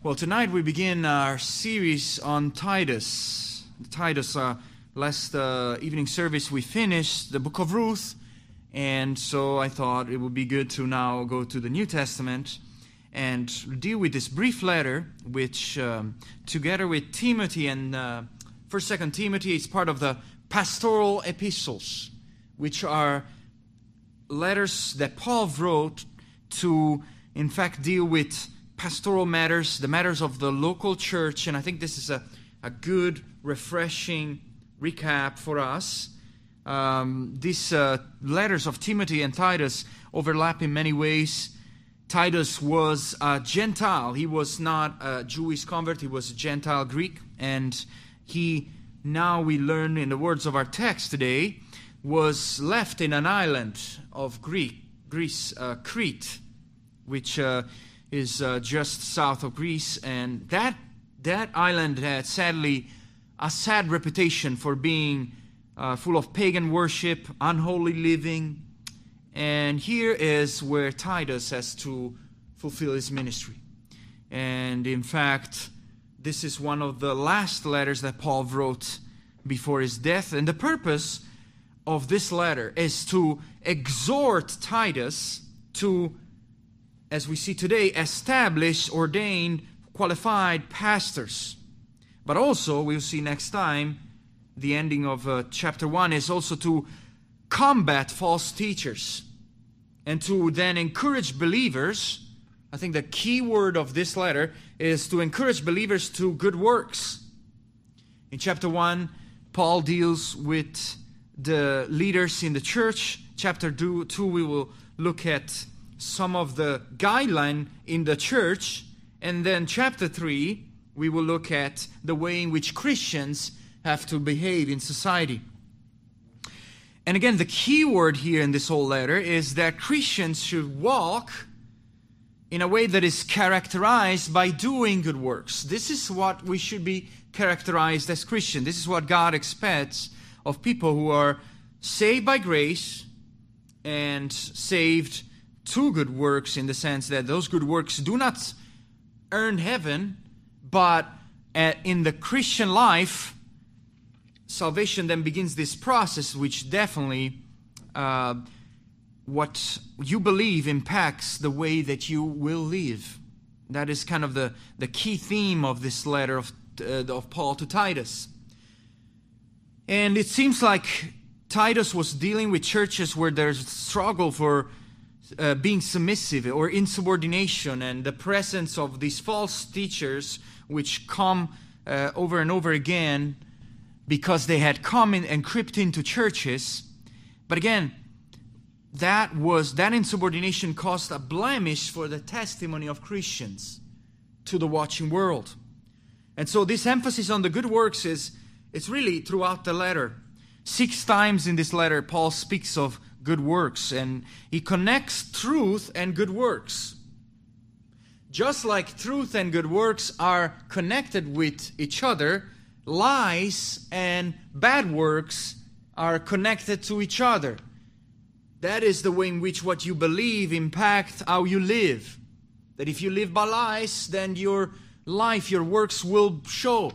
Well, tonight we begin our series on Titus. Titus, uh, last uh, evening service, we finished the book of Ruth, and so I thought it would be good to now go to the New Testament and deal with this brief letter, which, um, together with Timothy and uh, First, Second Timothy, is part of the pastoral epistles, which are letters that Paul wrote to, in fact, deal with pastoral matters, the matters of the local church, and I think this is a, a good, refreshing recap for us. Um, these uh, letters of Timothy and Titus overlap in many ways. Titus was a Gentile. He was not a Jewish convert, he was a Gentile Greek. And he, now we learn in the words of our text today, was left in an island of Greek, Greece, uh, Crete, which uh, is uh, just south of Greece, and that that island had sadly a sad reputation for being uh, full of pagan worship, unholy living, and here is where Titus has to fulfill his ministry. And in fact, this is one of the last letters that Paul wrote before his death, and the purpose of this letter is to exhort Titus to as we see today, established, ordained, qualified pastors. But also, we'll see next time, the ending of uh, chapter 1 is also to combat false teachers and to then encourage believers. I think the key word of this letter is to encourage believers to good works. In chapter 1, Paul deals with the leaders in the church. Chapter 2, two we will look at some of the guideline in the church. And then, chapter 3, we will look at the way in which Christians have to behave in society. And again, the key word here in this whole letter is that Christians should walk in a way that is characterized by doing good works. This is what we should be characterized as Christian. This is what God expects of people who are saved by grace and saved to good works in the sense that those good works do not earn heaven, but in the Christian life, salvation then begins this process, which definitely uh, what you believe impacts the way that you will live. That is kind of the, the key theme of this letter of, uh, of Paul to Titus. And it seems like Titus was dealing with churches where there's struggle for uh, being submissive or insubordination and the presence of these false teachers which come uh, over and over again because they had come in and crept into churches. But again that was that insubordination caused a blemish for the testimony of christians to the watching world. And so this emphasis on the good works is it's really throughout the letter. Six times in this letter paul speaks of good works. And he connects truth and good works. Just like truth and good works are connected with each other, lies and bad works are connected to each other. That is the way in which what you believe impacts how you live. That if you live by lies, then your life, your works will show.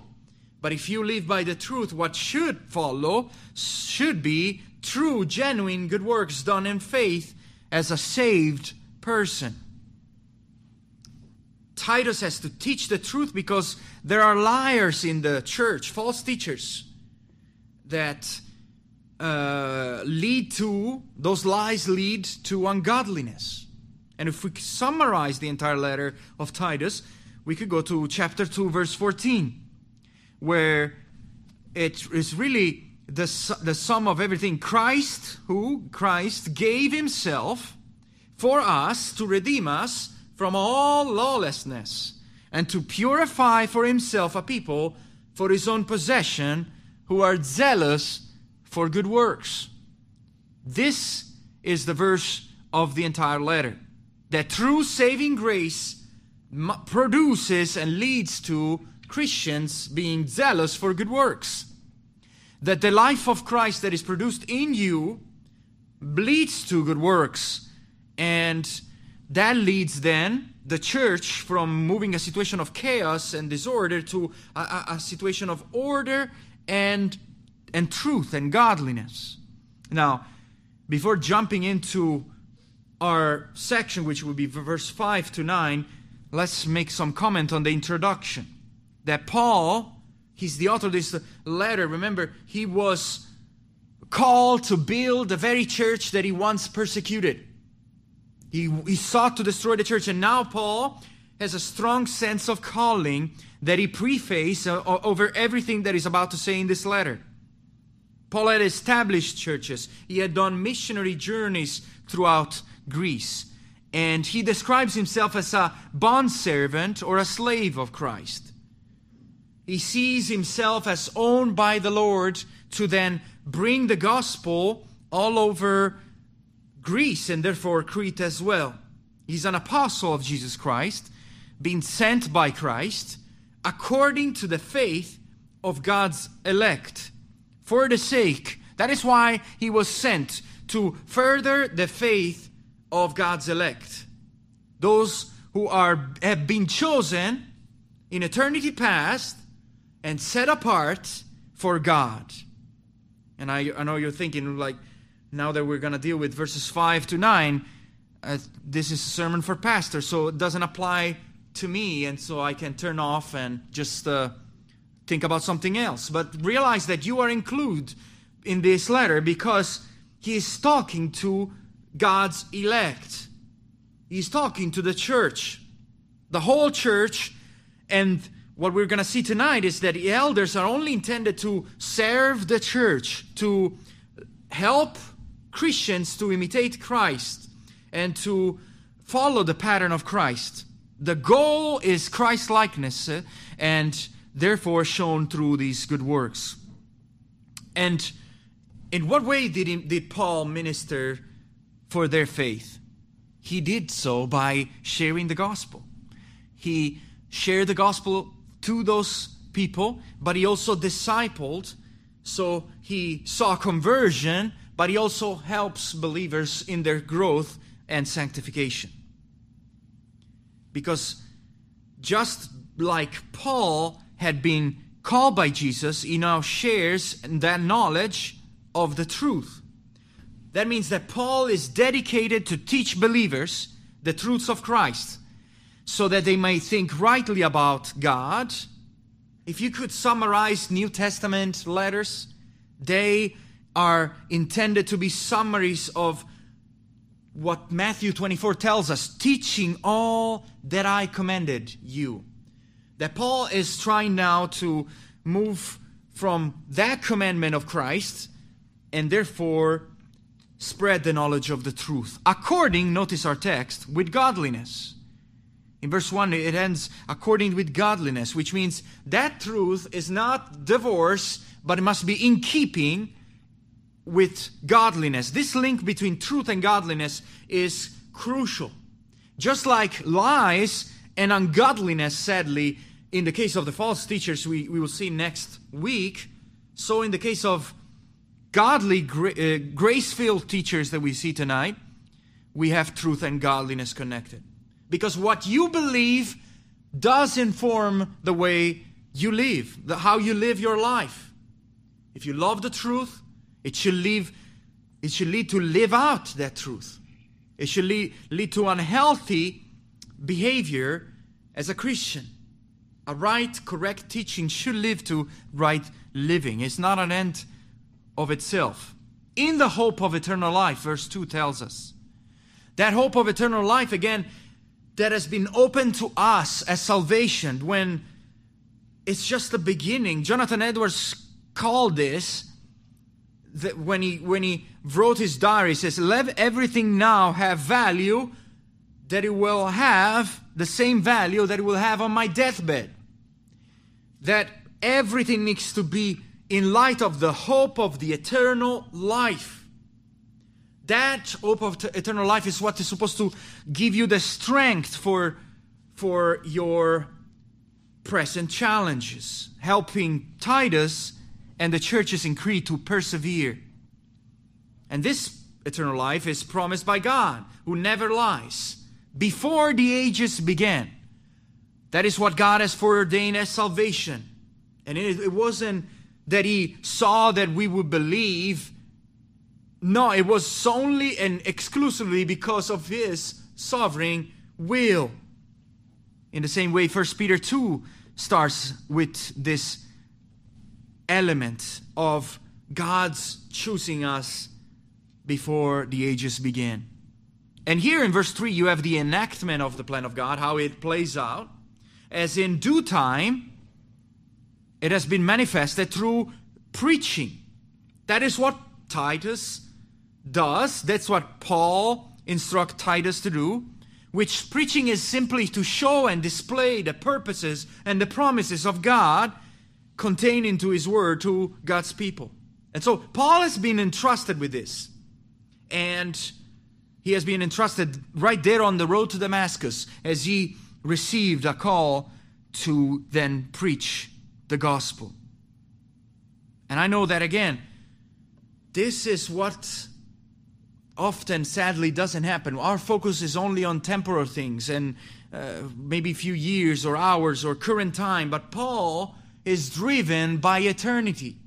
But if you live by the truth, what should follow should be true, genuine good works done in faith as a saved person. Titus has to teach the truth because there are liars in the church, false teachers that uh, lead to, those lies lead to ungodliness. And if we summarize the entire letter of Titus, we could go to chapter 2, verse 14, where it is really the, the sum of everything. Christ, who? Christ gave himself for us to redeem us from all lawlessness and to purify for himself a people for his own possession who are zealous for good works. This is the verse of the entire letter. That true saving grace produces and leads to Christians being zealous for good works that the life of Christ that is produced in you bleeds to good works. And that leads then the church from moving a situation of chaos and disorder to a, a, situation of order and, and truth and godliness. Now, before jumping into our section, which will be verse 5 to 9, let's make some comment on the introduction. That Paul, he's the author of this letter. Remember, he was called to build the very church that he once persecuted. He, he sought to destroy the church, and now Paul has a strong sense of calling that he prefaced uh, over everything that he's about to say in this letter. Paul had established churches, he had done missionary journeys throughout Greece, and he describes himself as a bondservant or a slave of Christ. He sees himself as owned by the Lord to then bring the gospel all over Greece and therefore Crete as well. He's an apostle of Jesus Christ, being sent by Christ according to the faith of God's elect. For the sake, that is why he was sent to further the faith of God's elect. Those who are have been chosen in eternity past and set apart for God. And I, I know you're thinking like now that we're going to deal with verses 5 to 9, uh, this is a sermon for pastors, so it doesn't apply to me, and so I can turn off and just uh, think about something else. But realize that you are included in this letter because he is talking to God's elect. He's talking to the church, the whole church, and what we're going to see tonight is that the elders are only intended to serve the church, to help Christians to imitate Christ and to follow the pattern of Christ. The goal is Christ likeness uh, and therefore shown through these good works. And in what way did, he, did Paul minister for their faith? He did so by sharing the gospel. He shared the gospel to those people, but he also discipled. So he saw conversion but he also helps believers in their growth and sanctification. Because just like Paul had been called by Jesus, he now shares that knowledge of the truth. That means that Paul is dedicated to teach believers the truths of Christ so that they may think rightly about God. If you could summarize New Testament letters, they are intended to be summaries of what Matthew 24 tells us teaching all that I commanded you. That Paul is trying now to move from that commandment of Christ and therefore spread the knowledge of the truth. According, notice our text, with godliness. In verse 1, it ends according with godliness, which means that truth is not divorce, but it must be in keeping with godliness. This link between truth and godliness is crucial. Just like lies and ungodliness, sadly, in the case of the false teachers we, we will see next week, so in the case of godly, gra- uh, grace filled teachers that we see tonight, we have truth and godliness connected. Because what you believe does inform the way you live, the, how you live your life. If you love the truth, it should it should lead to live out that truth. It should lead, lead to unhealthy behavior as a Christian. A right, correct teaching should lead to right living. It's not an end of itself. In the hope of eternal life, verse 2 tells us. That hope of eternal life, again, that has been open to us as salvation when it's just the beginning. Jonathan Edwards called this that when he when he wrote his diary, he says, "Let everything now have value that it will have the same value that it will have on my deathbed. That everything needs to be in light of the hope of the eternal life. That hope of t- eternal life is what is supposed to give you the strength for for your present challenges, helping Titus and the churches in Crete to persevere. And this eternal life is promised by God, who never lies. before the ages began. That is what God has foreordained as salvation. And it, it wasn't that He saw that we would believe. No, it was solely and exclusively because of His sovereign will. In the same way, 1 Peter 2 starts with this element of God's choosing us before the ages began. And here in verse 3, you have the enactment of the plan of God, how it plays out. As in due time, it has been manifested through preaching. That is what Titus does. That's what Paul instructs Titus to do. Which preaching is simply to show and display the purposes and the promises of God contained into His Word to God's people. And so Paul has been entrusted with this. And he has been entrusted right there on the road to Damascus as he received a call to then preach the gospel. And I know that again, this is what often sadly doesn't happen. Our focus is only on temporal things and uh, maybe a few years or hours or current time, but Paul is driven by eternity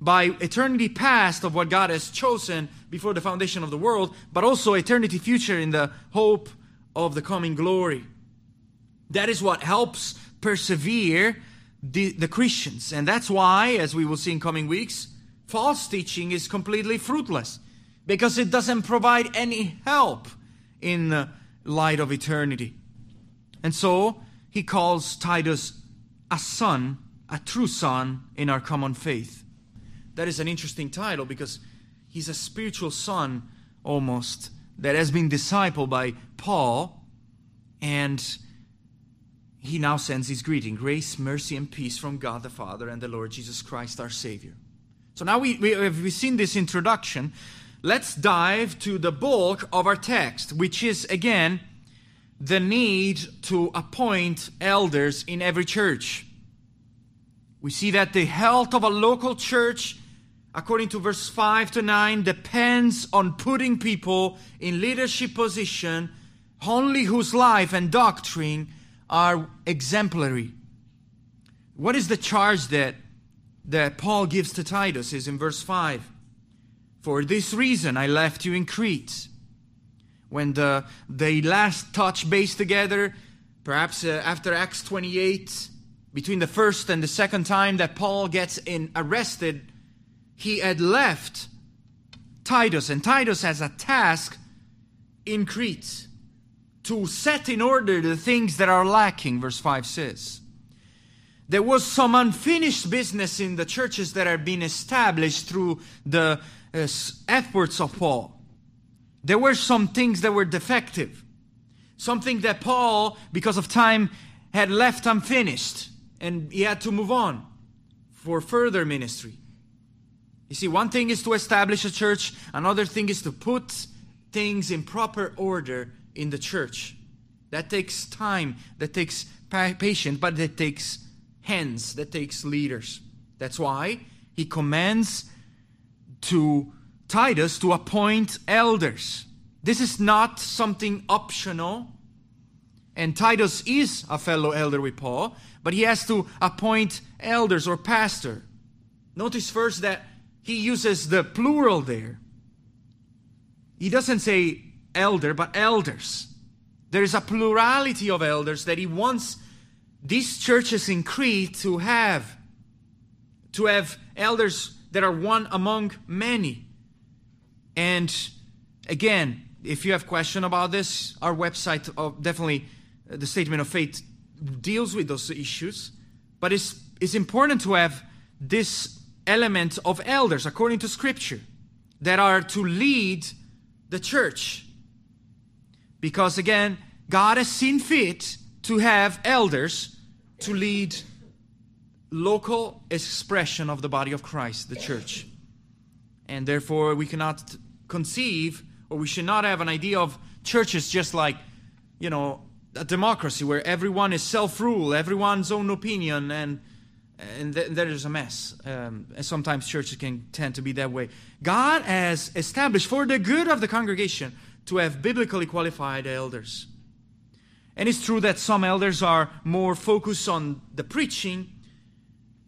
by eternity past of what God has chosen before the foundation of the world, but also eternity future in the hope of the coming glory. That is what helps persevere the, the Christians. And that's why, as we will see in coming weeks, false teaching is completely fruitless because it doesn't provide any help in the light of eternity. And so he calls Titus a son, a true son in our common faith. That is an interesting title because he's a spiritual son almost that has been discipled by Paul, and he now sends his greeting grace, mercy, and peace from God the Father and the Lord Jesus Christ, our Savior. So now we, we have we seen this introduction. Let's dive to the bulk of our text, which is again the need to appoint elders in every church. We see that the health of a local church according to verse 5 to 9, depends on putting people in leadership position only whose life and doctrine are exemplary. What is the charge that, that Paul gives to Titus is in verse 5. For this reason I left you in Crete. When the, they last touched base together, perhaps uh, after Acts 28, between the first and the second time that Paul gets in, arrested he had left Titus, and Titus has a task in Crete to set in order the things that are lacking, verse 5 says. There was some unfinished business in the churches that had been established through the uh, efforts of Paul. There were some things that were defective, something that Paul, because of time, had left unfinished, and he had to move on for further ministry. You see, one thing is to establish a church, another thing is to put things in proper order in the church. That takes time, that takes patience, but that takes hands, that takes leaders. That's why he commands to Titus to appoint elders. This is not something optional. And Titus is a fellow elder with Paul, but he has to appoint elders or pastor. Notice first that he uses the plural there. He doesn't say elder, but elders. There is a plurality of elders that he wants these churches in Crete to have. To have elders that are one among many. And again, if you have question about this, our website uh, definitely uh, the statement of faith deals with those issues. But it's it's important to have this element of elders according to Scripture that are to lead the church. Because again, God has seen fit to have elders to lead local expression of the body of Christ, the church. And therefore, we cannot conceive or we should not have an idea of churches just like, you know, a democracy where everyone is self rule, everyone's own opinion, and and th- there is a mess. Um, and sometimes churches can tend to be that way. God has established for the good of the congregation to have biblically qualified elders. And it's true that some elders are more focused on the preaching,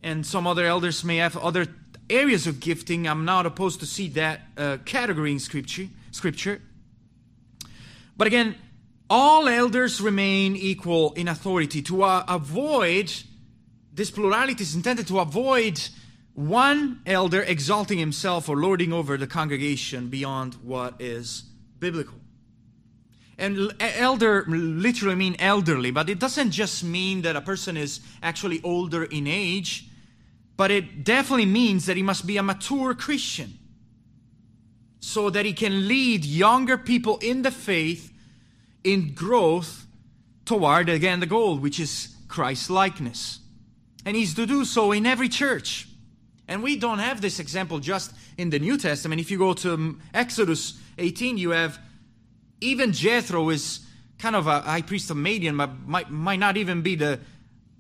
and some other elders may have other areas of gifting. I'm not opposed to see that uh, category in scripture. Scripture, but again, all elders remain equal in authority. To uh, avoid this plurality is intended to avoid one elder exalting himself or lording over the congregation beyond what is biblical. And elder literally mean elderly, but it doesn't just mean that a person is actually older in age, but it definitely means that he must be a mature Christian so that he can lead younger people in the faith in growth toward again the goal which is Christ likeness. And he's to do so in every church. And we don't have this example just in the New Testament. If you go to Exodus 18, you have even Jethro is kind of a high priest of Midian, but might, might not even be the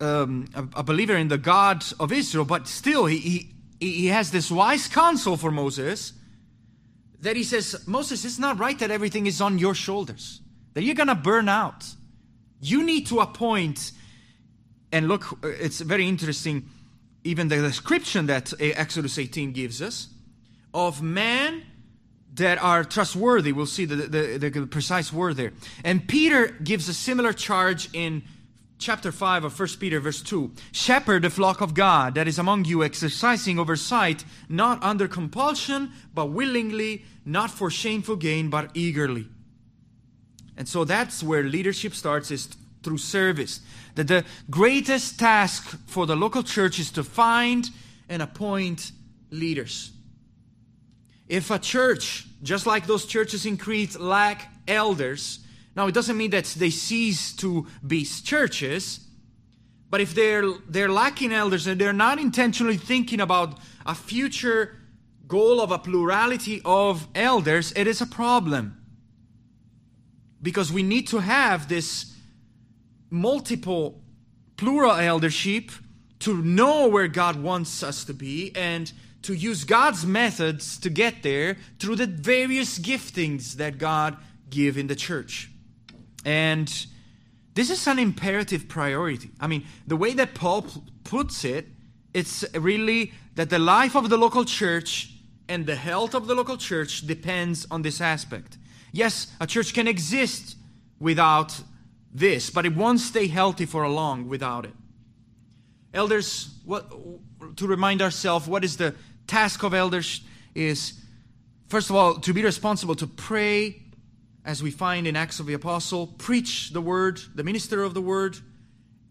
um, a, a, believer in the God of Israel, but still he, he, he has this wise counsel for Moses that he says, Moses, it's not right that everything is on your shoulders, that you're going to burn out. You need to appoint, and look, it's very interesting, even the description that Exodus 18 gives us of man that are trustworthy. We'll see the, the, the, precise word there. And Peter gives a similar charge in chapter 5 of 1 Peter, verse 2. Shepherd the flock of God that is among you, exercising oversight, not under compulsion, but willingly, not for shameful gain, but eagerly. And so that's where leadership starts, is through service. That the greatest task for the local church is to find and appoint leaders. If a church, just like those churches in Crete, lack elders, now it doesn't mean that they cease to be churches, but if they're they're lacking elders and they're not intentionally thinking about a future goal of a plurality of elders, it is a problem. Because we need to have this multiple plural eldership to know where God wants us to be and to use God's methods to get there through the various giftings that God give in the church. And this is an imperative priority. I mean, the way that Paul p- puts it, it's really that the life of the local church and the health of the local church depends on this aspect. Yes, a church can exist without this, but it won't stay healthy for long without it. Elders, what, to remind ourselves, what is the task of elders is, first of all, to be responsible to pray, as we find in Acts of the Apostle, preach the word, the minister of the word,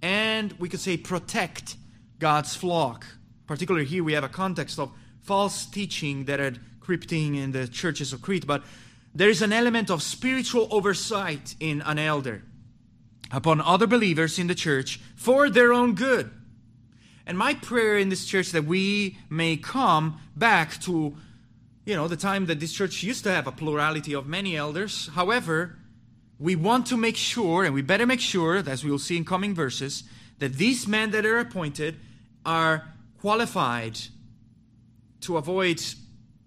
and we could say protect God's flock. Particularly here, we have a context of false teaching that are creeping in the churches of Crete, but there is an element of spiritual oversight in an elder upon other believers in the church for their own good. And my prayer in this church that we may come back to, you know, the time that this church used to have a plurality of many elders. However, we want to make sure, and we better make sure, as we will see in coming verses, that these men that are appointed are qualified to avoid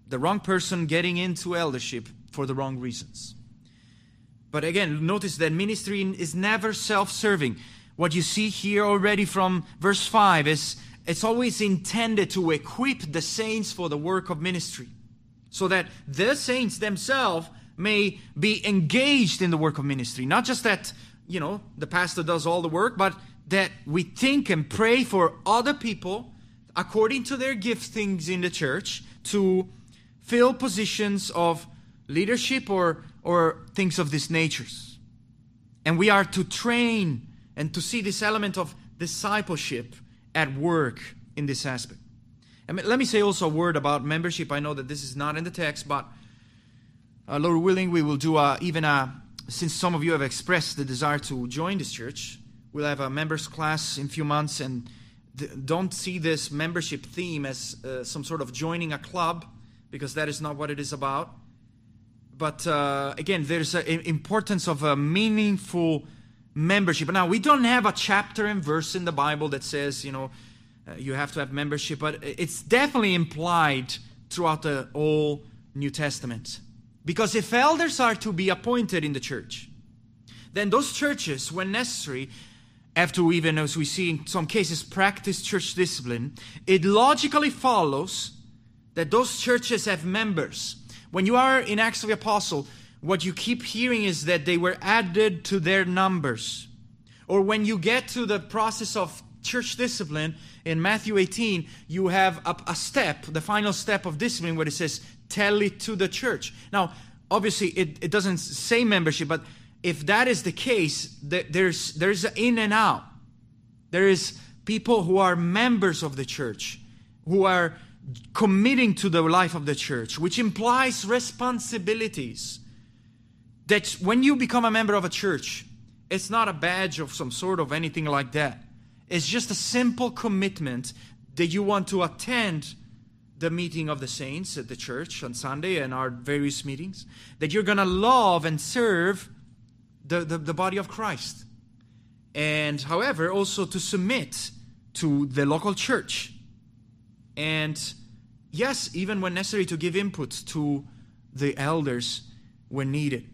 the wrong person getting into eldership for the wrong reasons. But again, notice that ministry is never self serving what you see here already from verse 5 is it's always intended to equip the saints for the work of ministry so that the saints themselves may be engaged in the work of ministry not just that you know the pastor does all the work but that we think and pray for other people according to their giftings in the church to fill positions of leadership or or things of this natures and we are to train and to see this element of discipleship at work in this aspect. Let me say also a word about membership. I know that this is not in the text, but uh, Lord willing, we will do a, even a, since some of you have expressed the desire to join this church, we'll have a members class in a few months and th- don't see this membership theme as uh, some sort of joining a club because that is not what it is about. But uh, again, there's an importance of a meaningful membership. Now, we don't have a chapter and verse in the Bible that says, you know, uh, Uh, you have to have membership, but it's definitely implied throughout the whole New Testament. Because if elders are to be appointed in the church, then those churches, when necessary, have to even, as we see in some cases, practice church discipline. It logically follows that those churches have members. When you are in Acts of the Apostle, what you keep hearing is that they were added to their numbers. Or when you get to the process of church discipline in Matthew 18, you have a, a, step, the final step of discipline, where it says, Tell it to the church. Now, obviously, it, it doesn't say membership, but if that is the case, there's, there's in and out. There is people who are members of the church, who are committing to the life of the church, which implies responsibilities. That when you become a member of a church, it's not a badge of some sort of anything like that. It's just a simple commitment that you want to attend the meeting of the saints at the church on Sunday and our various meetings, that you're going to love and serve the, the, the, body of Christ. And, however, also to submit to the local church. And, yes, even when necessary, to give input to the elders when needed.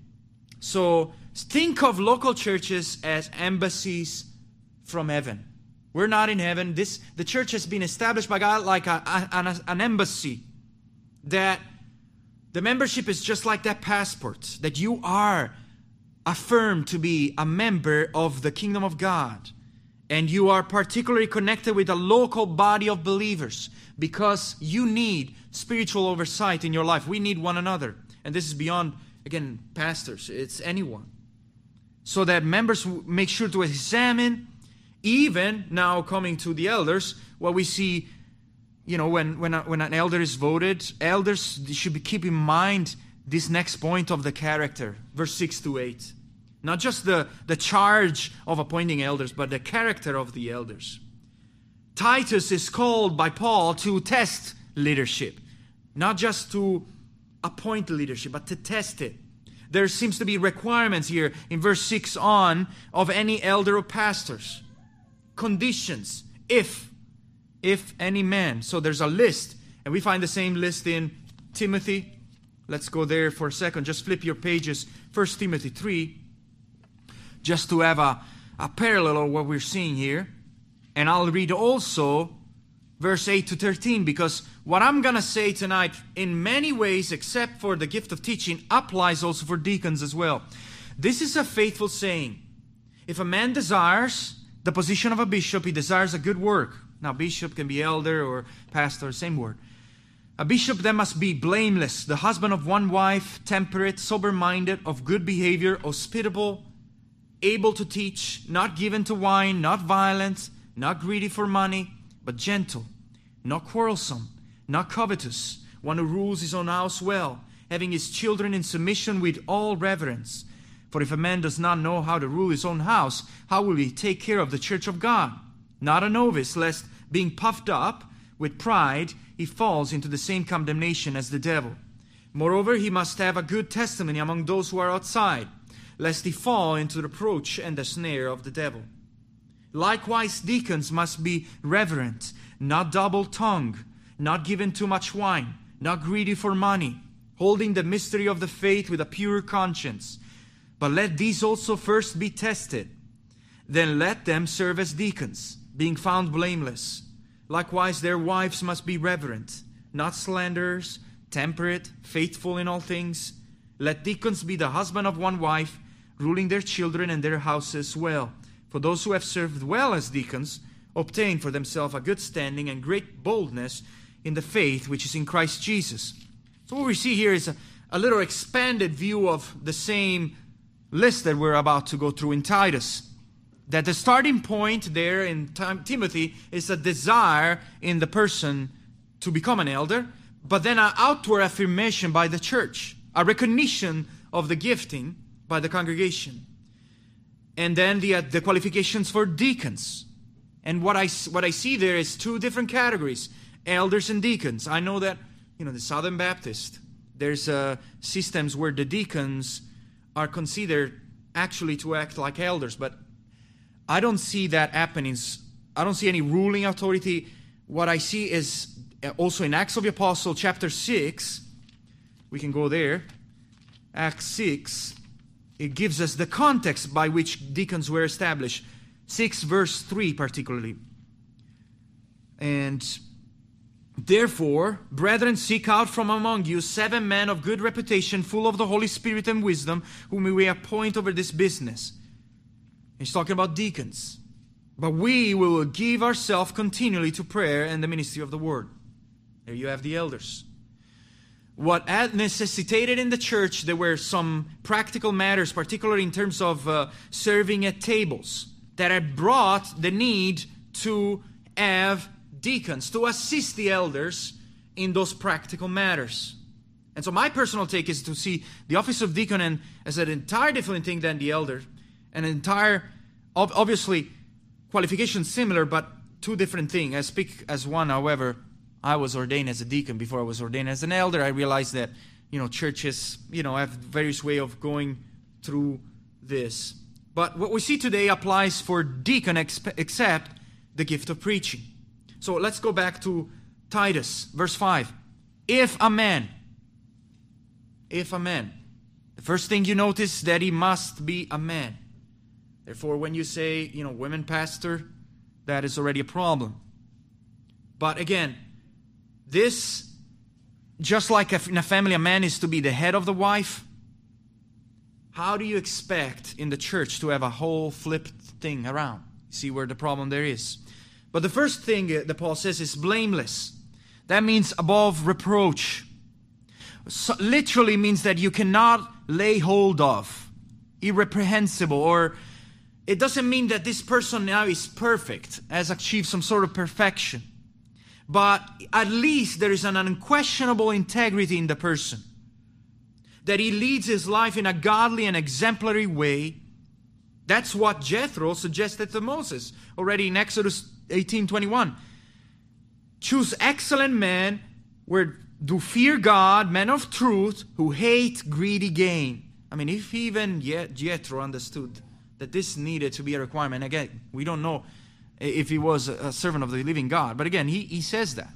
So, think of local churches as embassies from heaven. We're not in heaven. This, the church has been established by God like a, a, an, an embassy. That the membership is just like that passport, that you are affirmed to be a member of the kingdom of God. And you are particularly connected with a local body of believers because you need spiritual oversight in your life. We need one another. And this is beyond, again, pastors, it's anyone. So that members make sure to examine even now coming to the elders, what we see, you know, when, when, when an elder is voted, elders should be, keep in mind this next point of the character, verse 6 to 8. Not just the, the charge of appointing elders, but the character of the elders. Titus is called by Paul to test leadership, not just to appoint leadership, but to test it. There seems to be requirements here in verse 6 on of any elder or pastors conditions. If if any man. So there's a list and we find the same list in timothy. Let's go there for a second. Just flip your pages. First timothy 3 just to have a, a parallel of what we're seeing here. And i'll read also verse 8 to 13 because what i'm going to say tonight in many ways except for the gift of teaching applies also for deacons as well. This is a faithful saying. If a man desires the position of a bishop, he desires a good work. Now, bishop can be elder or pastor, same word. A bishop then must be blameless, the husband of one wife, temperate, sober minded, of good behavior, hospitable, able to teach, not given to wine, not violent, not greedy for money, but gentle, not quarrelsome, not covetous, one who rules his own house well, having his children in submission with all reverence. For if a man does not know how to rule his own house, how will he take care of the church of God? Not a novice, lest being puffed up with pride, he falls into the same condemnation as the devil. Moreover, he must have a good testimony among those who are outside, lest he fall into the reproach and the snare of the devil. Likewise, deacons must be reverent, not double tongued, not given too much wine, not greedy for money, holding the mystery of the faith with a pure conscience. But let these also first be tested. Then let them serve as deacons, being found blameless. Likewise, their wives must be reverent, not slanderers, temperate, faithful in all things. Let deacons be the husband of one wife, ruling their children and their houses well. For those who have served well as deacons obtain for themselves a good standing and great boldness in the faith which is in Christ Jesus. So, what we see here is a, a little expanded view of the same list that we're about to go through in Titus. That the starting point there in Timothy is a desire in the person to become an elder, but then an outward affirmation by the church, a recognition of the gifting by the congregation. And then the, uh, the qualifications for deacons. And what I, what I see there is two different categories elders and deacons. I know that, you know, the Southern Baptist, there's uh, systems where the deacons are considered actually to act like elders, but I don't see that happening. I don't see any ruling authority. What I see is uh, also in Acts of the Apostle, chapter 6, we can go there. Acts 6, it gives us the context by which deacons were established. 6 verse 3 particularly. And Therefore, brethren, seek out from among you seven men of good reputation, full of the Holy Spirit and wisdom, whom we appoint over this business. He's talking about deacons. But we will give ourselves continually to prayer and the ministry of the word. There you have the elders. What necessitated in the church, there were some practical matters, particularly in terms of uh, serving at tables, that had brought the need to have deacons to assist the elders in those practical matters. And so my personal take is to see the office of deacon and as an entire different thing than the elder, an entire obviously qualification similar but two different things. I speak as one, however, I was ordained as a deacon before I was ordained as an elder. I realized that you know churches you know have various way of going through this. But what we see today applies for deacon except the gift of preaching. So let's go back to Titus, verse 5. If a man, if a man, the first thing you notice that he must be a man. Therefore, when you say, you know, women pastor, that is already a problem. But again, this, just like in a family, a man is to be the head of the wife. How do you expect in the church to have a whole flipped thing around? See where the problem there is. But the first thing uh, that Paul says is blameless. That means above reproach. So, literally means that you cannot lay hold of, irreprehensible, or it doesn't mean that this person now is perfect, has achieved some sort of perfection. But at least there is an unquestionable integrity in the person. That he leads his life in a godly and exemplary way. That's what Jethro suggested to Moses already in Exodus 18:21. Choose excellent men where do fear God, men of truth, who hate greedy gain. I mean, if even Jethro understood that this needed to be a requirement, again, we don't know if he was a servant of the living God, but again, he, he says that.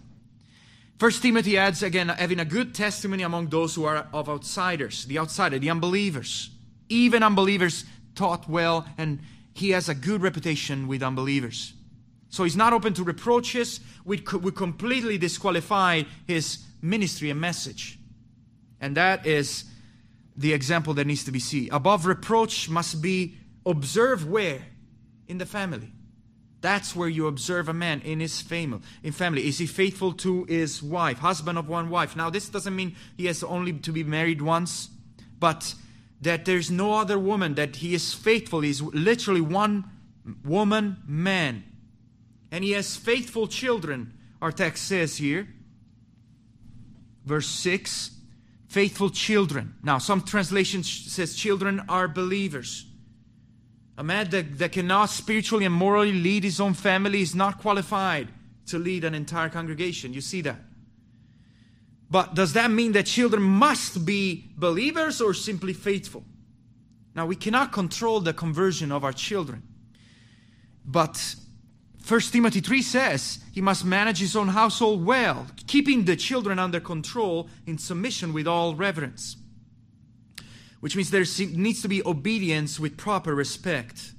First Timothy adds again, having a good testimony among those who are of outsiders, the outsider, the unbelievers. Even unbelievers taught well, and he has a good reputation with unbelievers. So he's not open to reproaches, would, would completely disqualify his ministry and message. And that is the example that needs to be seen. Above reproach must be observed where? In the family. That's where you observe a man in his family. In family, is he faithful to his wife, husband of one wife? Now, this doesn't mean he has only to be married once, but that there's no other woman that he is faithful. He's literally one woman, man and he has faithful children, our text says here. Verse 6 faithful children. Now, some translations says children are believers. A man that, that cannot spiritually and morally lead his own family is not qualified to lead an entire congregation. You see that? But does that mean that children must be believers or simply faithful? Now, we cannot control the conversion of our children. But 1 Timothy 3 says he must manage his own household well, keeping the children under control in submission with all reverence. Which means there needs to be obedience with proper respect.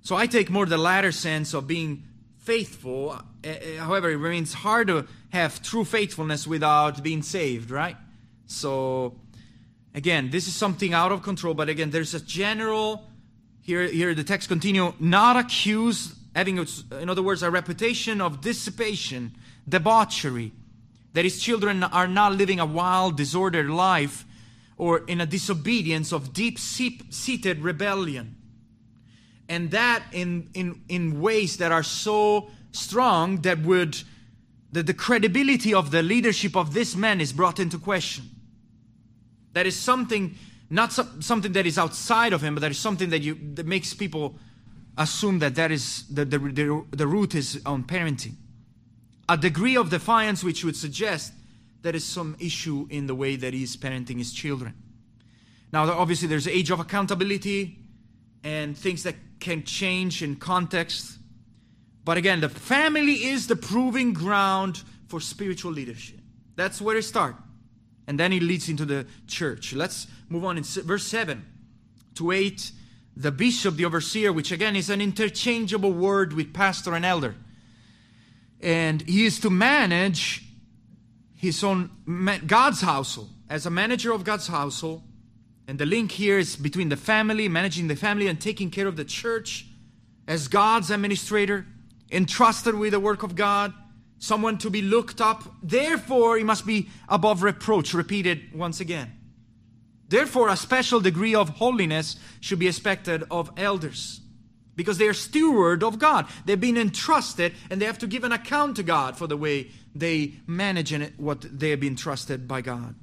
So I take more the latter sense of being faithful. Uh, uh, however, it remains hard to have true faithfulness without being saved, right? So, again, this is something out of control, but again, there's a general, here, here the text continue, not accuse having, in other words, a reputation of dissipation, debauchery, that his children are not living a wild, disordered life or in a disobedience of deep seated rebellion. And that in, in, in ways that are so strong that would that the credibility of the leadership of this man is brought into question. That is something, not so, something that is outside of him, but that is something that you that makes people assume that that is the, the, the, the root is on parenting. A degree of defiance which would suggest there is some issue in the way that he's parenting his children. Now, obviously, there's age of accountability and things that can change in context. But again, the family is the proving ground for spiritual leadership. That's where it starts. And then it leads into the church. Let's move on in verse 7. To eight, the bishop, the overseer, which again is an interchangeable word with pastor and elder. And he is to manage his own, God's household. As a manager of God's household, and the link here is between the family, managing the family, and taking care of the church as God's administrator, entrusted with the work of God, someone to be looked up. Therefore, he must be above reproach, repeated once again. Therefore, a special degree of holiness should be expected of elders because they are steward of God. They've been entrusted and they have to give an account to God for the way they manage what they have been trusted by God.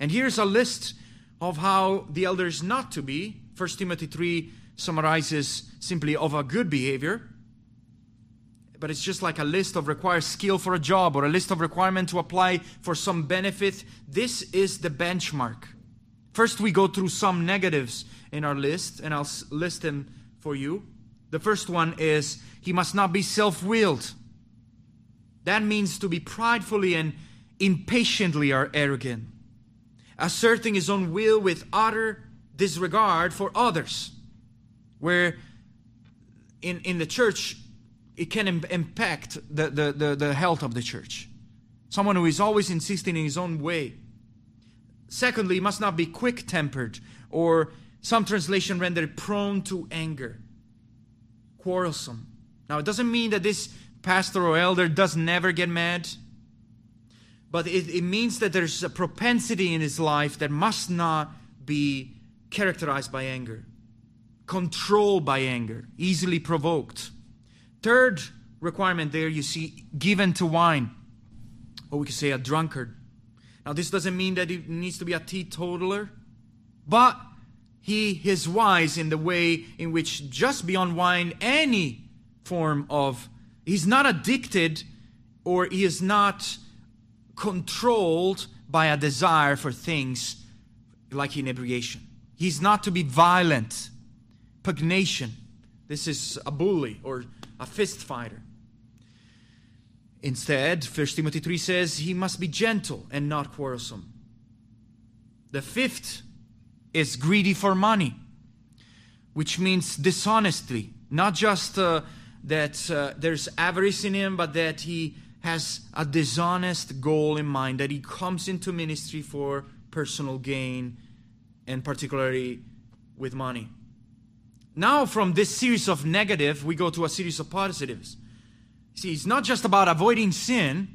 And here's a list of how the elder is not to be. 1 Timothy 3 summarizes simply of a good behavior. But it's just like a list of required skill for a job or a list of requirement to apply for some benefit. This is the benchmark. First, we go through some negatives in our list, and I'll list them for you. The first one is he must not be self willed. That means to be pridefully and impatiently or arrogant asserting his own will with utter disregard for others, where in, in the church it can Im- impact the, the, the, the health of the church. Someone who is always insisting in his own way. Secondly, must not be quick tempered, or some translation rendered prone to anger, quarrelsome. Now, it doesn't mean that this pastor or elder does never get mad but it, it means that there's a propensity in his life that must not be characterized by anger, controlled by anger, easily provoked. Third requirement there you see given to wine, or we could say a drunkard. Now, this doesn't mean that he needs to be a teetotaler, but he is wise in the way in which just beyond wine, any form of, he's not addicted or he is not controlled by a desire for things like inebriation. He's not to be violent, pugnation. This is a bully or a fist fighter. Instead, 1 Timothy 3 says he must be gentle and not quarrelsome. The fifth is greedy for money, which means dishonestly, not just uh, that uh, there's avarice in him, but that he has a dishonest goal in mind, that he comes into ministry for personal gain and particularly with money. Now, from this series of negative, we go to a series of positives. See, it's not just about avoiding sin,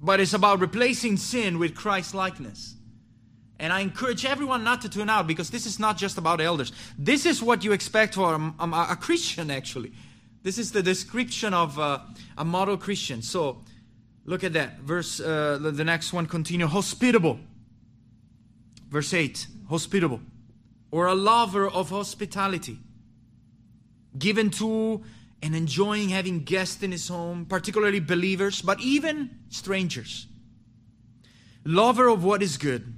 but it's about replacing sin with Christ likeness. And I encourage everyone not to tune out because this is not just about elders. This is what you expect for a, a, a Christian, actually. This is the description of uh, a model Christian. So, Look at that. Verse, uh, the next one continue. Hospitable. Verse 8. Hospitable. Or a lover of hospitality. Given to and enjoying having guests in his home, particularly believers, but even strangers. Lover of what is good,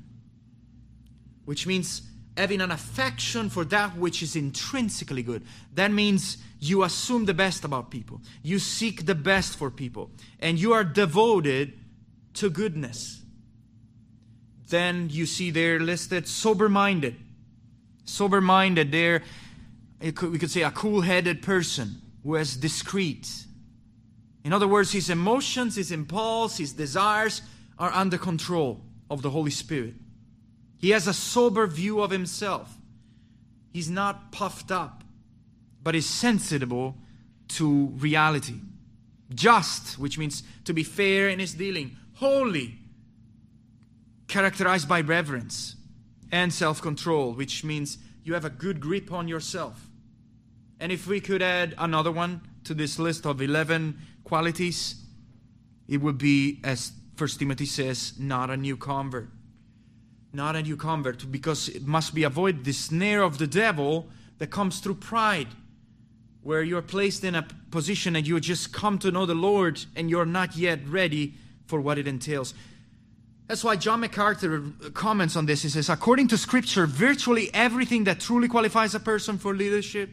which means having an affection for that which is intrinsically good. That means you assume the best about people, you seek the best for people, and you are devoted to goodness. Then you see there listed sober minded. Sober minded, there, we could say a cool headed person who is discreet. In other words, his emotions, his impulse, his desires are under control of the Holy Spirit. He has a sober view of himself. He's not puffed up, but is sensible to reality. Just, which means to be fair in his dealing. Holy, characterized by reverence and self control, which means you have a good grip on yourself. And if we could add another one to this list of 11 qualities, it would be, as First Timothy says, not a new convert not a new convert, because it must be avoid the snare of the devil that comes through pride, where you're placed in a position and you just come to know the Lord and you're not yet ready for what it entails. That's why John MacArthur comments on this. He says, according to Scripture, virtually everything that truly qualifies a person for leadership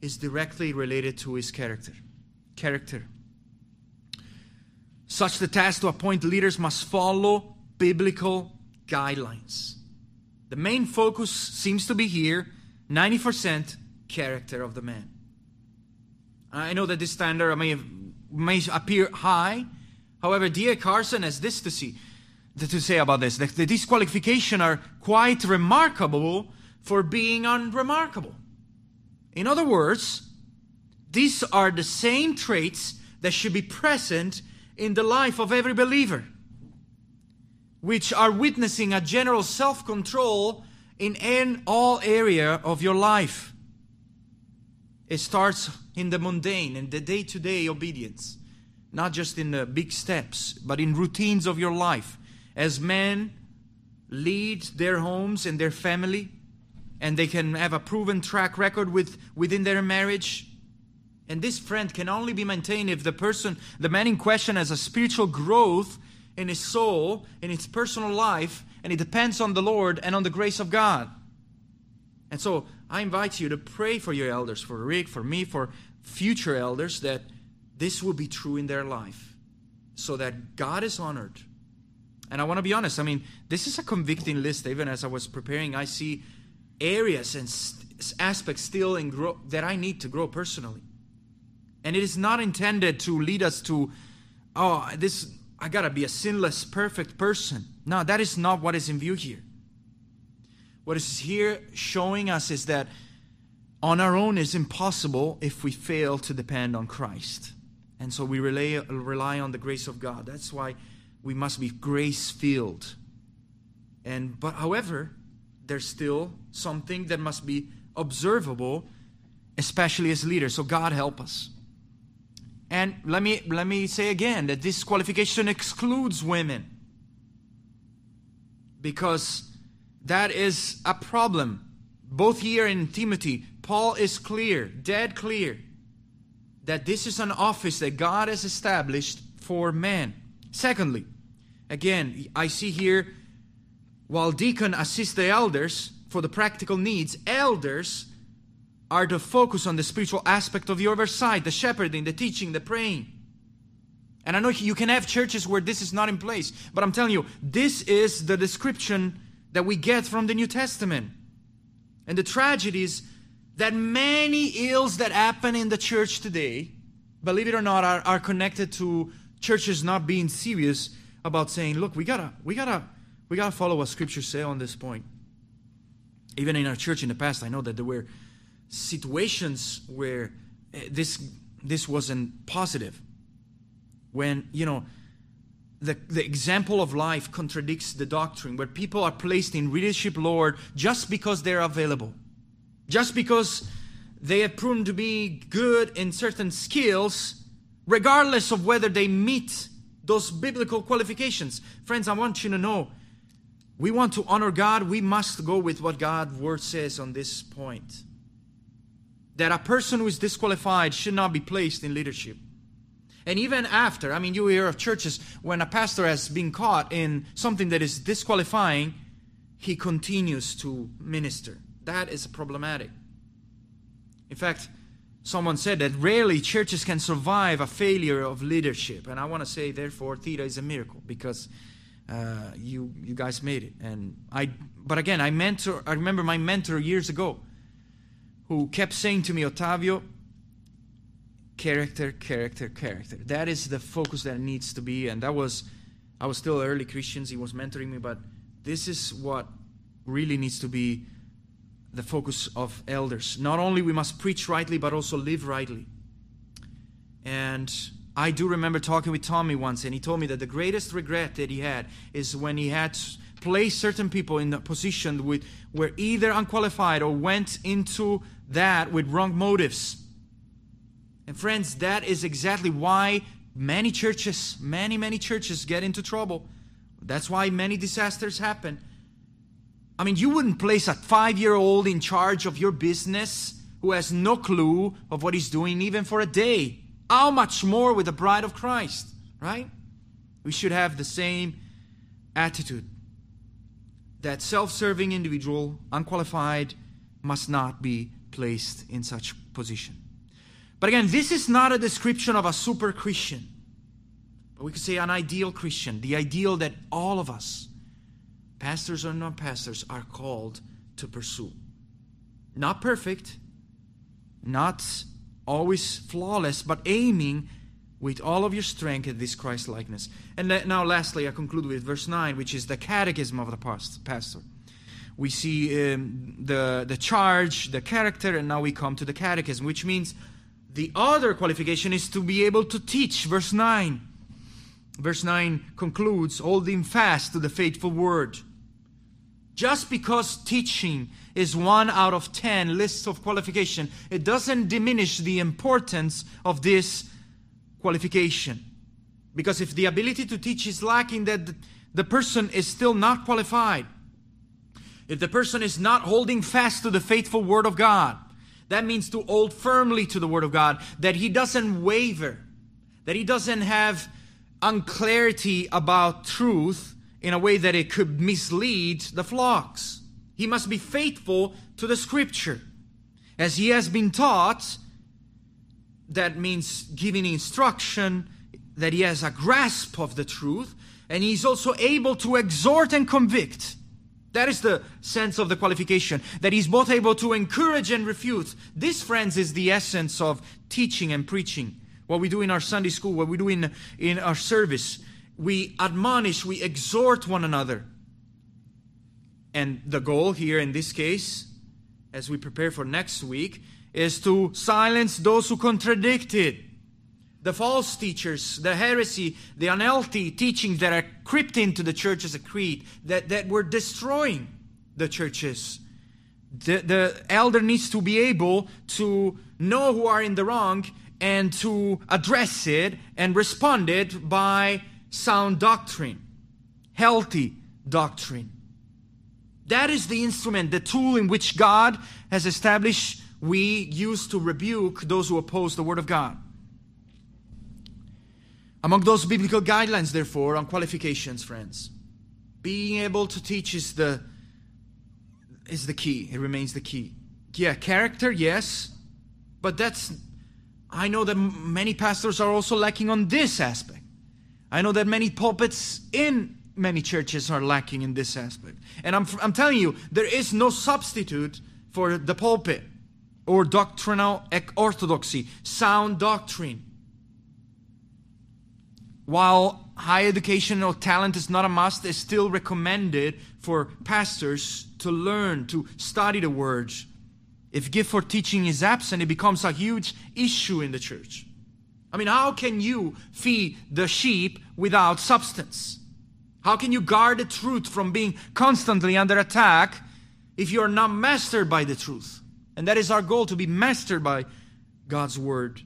is directly related to his character. Character. Such the task to appoint leaders must follow biblical guidelines. The main focus seems to be here 90% character of the man. I know that this standard may, may appear high. However, D.A. Carson has this to, see, to say about this. the disqualification are quite remarkable for being unremarkable. In other words, these are the same traits that should be present in the life of every believer, which are witnessing a general self control in, all area of your life. It starts in the mundane, in the day to day obedience, not just in the big steps, but in routines of your life. As men lead their homes and their family, and they can have a proven track record with, within their marriage. And this friend can only be maintained if the person, the man in question, has a spiritual growth in his soul, in his personal life, and it depends on the Lord and on the grace of God. And so I invite you to pray for your elders, for Rick, for me, for future elders, that this will be true in their life so that God is honored. And I want to be honest, I mean, this is a convicting list. Even as I was preparing, I see areas and aspects still in grow, that I need to grow personally. And it is not intended to lead us to, oh, this I gotta be a sinless, perfect person. No, that is not what is in view here. What is here showing us is that on our own is impossible if we fail to depend on Christ. And so we rely, rely on the grace of God. That's why we must be grace filled. And but however, there's still something that must be observable, especially as leaders. So God help us. And let me let me say again that this qualification excludes women. Because that is a problem. Both here in Timothy, Paul is clear, dead clear, that this is an office that God has established for men. Secondly, again, I see here while deacon assists the elders for the practical needs, elders are to focus on the spiritual aspect of the oversight, the shepherding, the teaching, the praying. And I know you can have churches where this is not in place, but I'm telling you, this is the description that we get from the New Testament. And the tragedy is that many ills that happen in the church today, believe it or not, are, are connected to churches not being serious about saying, look, we gotta, we gotta we got to follow what Scripture say on this point. Even in our church in the past, I know that there were situations where eh, this this wasn't positive. When you know the, the example of life contradicts the doctrine, where people are placed in leadership, Lord, just because they're available, just because they have proven to be good in certain skills, regardless of whether they meet those biblical qualifications. Friends, I want you to know we want to honor God, we must go with what God's word says on this point. That a person who is disqualified should not be placed in leadership. And even after, I mean, you hear of churches when a pastor has been caught in something that is disqualifying, he continues to minister. That is problematic. In fact, someone said that rarely churches can survive a failure of leadership. And I want to say, therefore, Theta is a miracle because uh, you you guys made it. And I, but again, I mentor. I remember my mentor years ago, who kept saying to me, Ottavio, character, character, character. That is the focus that needs to be. And that was, I was still early Christians. He was mentoring me, but this is what really needs to be the focus of elders. Not only we must preach rightly, but also live rightly. And I do remember talking with Tommy once, and he told me that the greatest regret that he had is when he had placed certain people in a position with were either unqualified or went into that with wrong motives. And friends, that is exactly why many churches, many, many churches get into trouble. That's why many disasters happen. I mean, you wouldn't place a five year old in charge of your business who has no clue of what he's doing, even for a day. How much more with the bride of Christ, right? We should have the same attitude. That self serving individual, unqualified, must not be placed in such position. But again, this is not a description of a super Christian. But we could say an ideal Christian, the ideal that all of us, pastors or non pastors, are called to pursue. Not perfect, not always flawless, but aiming with all of your strength at this Christ likeness. And now, lastly, I conclude with verse 9, which is the catechism of the pastor. We see um, the, the charge, the character, and now we come to the catechism, which means the other qualification is to be able to teach. Verse 9. Verse 9 concludes holding fast to the faithful word. Just because teaching is one out of ten lists of qualification, it doesn't diminish the importance of this qualification. Because if the ability to teach is lacking, that the person is still not qualified. If the person is not holding fast to the faithful Word of God, that means to hold firmly to the Word of God, that he doesn't waver, that he doesn't have unclarity about truth in a way that it could mislead the flocks. He must be faithful to the Scripture. As he has been taught, that means giving instruction, that he has a grasp of the truth, and he's also able to exhort and convict. That is the sense of the qualification, that he's both able to encourage and refute. This, friends, is the essence of teaching and preaching. What we do in our Sunday school, what we do in, in our service. We admonish, we exhort one another. And the goal here in this case, as we prepare for next week, is to silence those who contradict it. The false teachers, the heresy, the unhealthy teachings that are crept into the church as a creed, that, that were destroying the churches. The, the elder needs to be able to know who are in the wrong and to address it and respond it by sound doctrine, healthy doctrine. That is the instrument, the tool in which God has established we use to rebuke those who oppose the Word of God. Among those biblical guidelines, therefore, on qualifications, friends, being able to teach is the is the key. It remains the key. Yeah, character, yes, but that's I know that many pastors are also lacking on this aspect. I know that many pulpits in many churches are lacking in this aspect. And I'm, I'm telling you, there is no substitute for the pulpit or doctrinal orthodoxy, sound doctrine. While high education or talent is not a must, it's still recommended for pastors to learn, to study the words. If gift for teaching is absent, it becomes a huge issue in the church. I mean, how can you feed the sheep without substance? How can you guard the truth from being constantly under attack if you are not mastered by the truth? And that is our goal to be mastered by God's Word.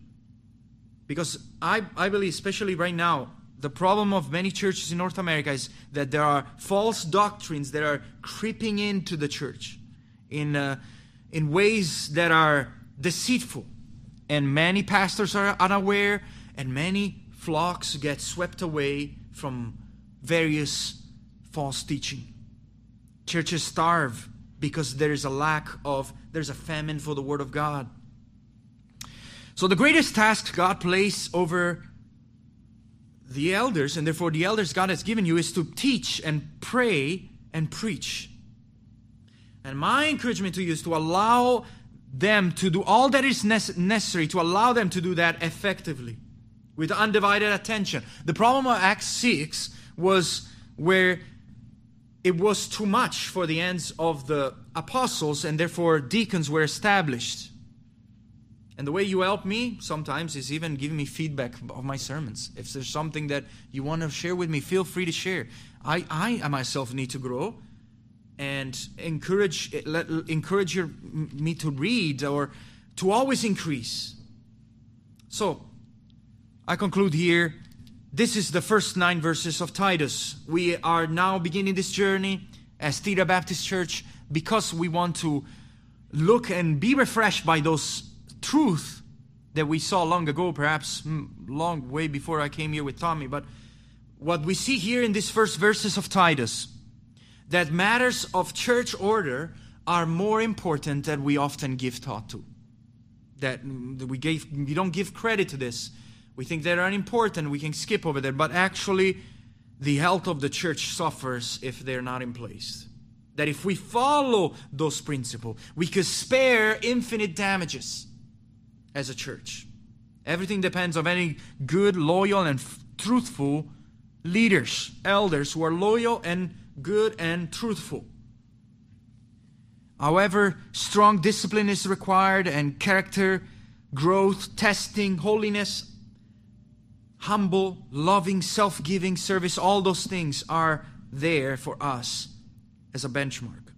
Because I, I believe, especially right now, the problem of many churches in North America is that there are false doctrines that are creeping into the church in, uh, in ways that are deceitful. And many pastors are unaware, and many flocks get swept away from various false teaching. Churches starve because there is a lack of, there's a famine for the Word of God. So, the greatest task God placed over the elders, and therefore the elders God has given you, is to teach and pray and preach. And my encouragement to you is to allow them to do all that is necessary, to allow them to do that effectively with undivided attention. The problem of Acts 6 was where it was too much for the ends of the apostles, and therefore deacons were established. And the way you help me sometimes is even giving me feedback of my sermons. If there's something that you want to share with me, feel free to share. I, I myself need to grow and encourage, let, encourage your, me to read or to always increase. So, I conclude here this is the first nine verses of Titus. We are now beginning this journey as Theta Baptist Church because we want to look and be refreshed by those truths that we saw long ago, perhaps hmm, long way before I came here with Tommy. But what we see here in these first verses of Titus, that matters of church order are more important than we often give thought to. That hmm, we, gave, we don't give credit to this we think they're unimportant, we can skip over there, but actually, the health of the church suffers if they're not in place. that if we follow those principles, we could spare infinite damages as a church. Everything depends on any good, loyal, and f- truthful leaders, elders who are loyal and good and truthful. However, strong discipline is required and character growth, testing, holiness, humble, loving, self giving service, all those things are there for us as a benchmark.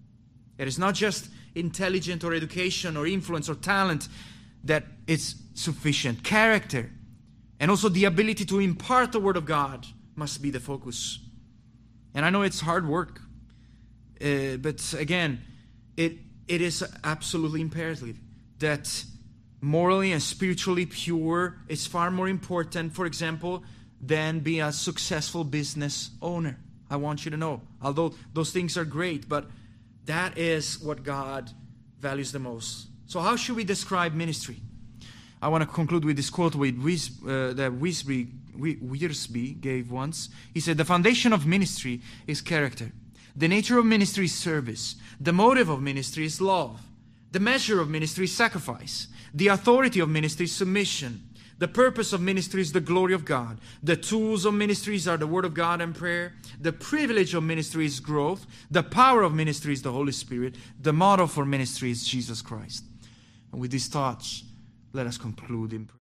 It is not just intelligent or education or influence or talent that is sufficient. Character and also the ability to impart the Word of God must be the focus. And I know it's hard work, uh, but again, it, it is absolutely imperative that morally and spiritually pure is far more important, for example, than be a successful business owner. I want you to know. Although those things are great, but that is what God values the most. So, how should we describe ministry? I want to conclude with this quote with Wis, uh, that Wisby, Wiersbe gave once. He said, The foundation of ministry is character. The nature of ministry is service. The motive of ministry is love. The measure of ministry is sacrifice. The authority of ministry is submission. The purpose of ministry is the glory of God. The tools of ministries are the Word of God and prayer. The privilege of ministry is growth. The power of ministry is the Holy Spirit. The model for ministry is Jesus Christ. And with these thoughts, let us conclude in prayer.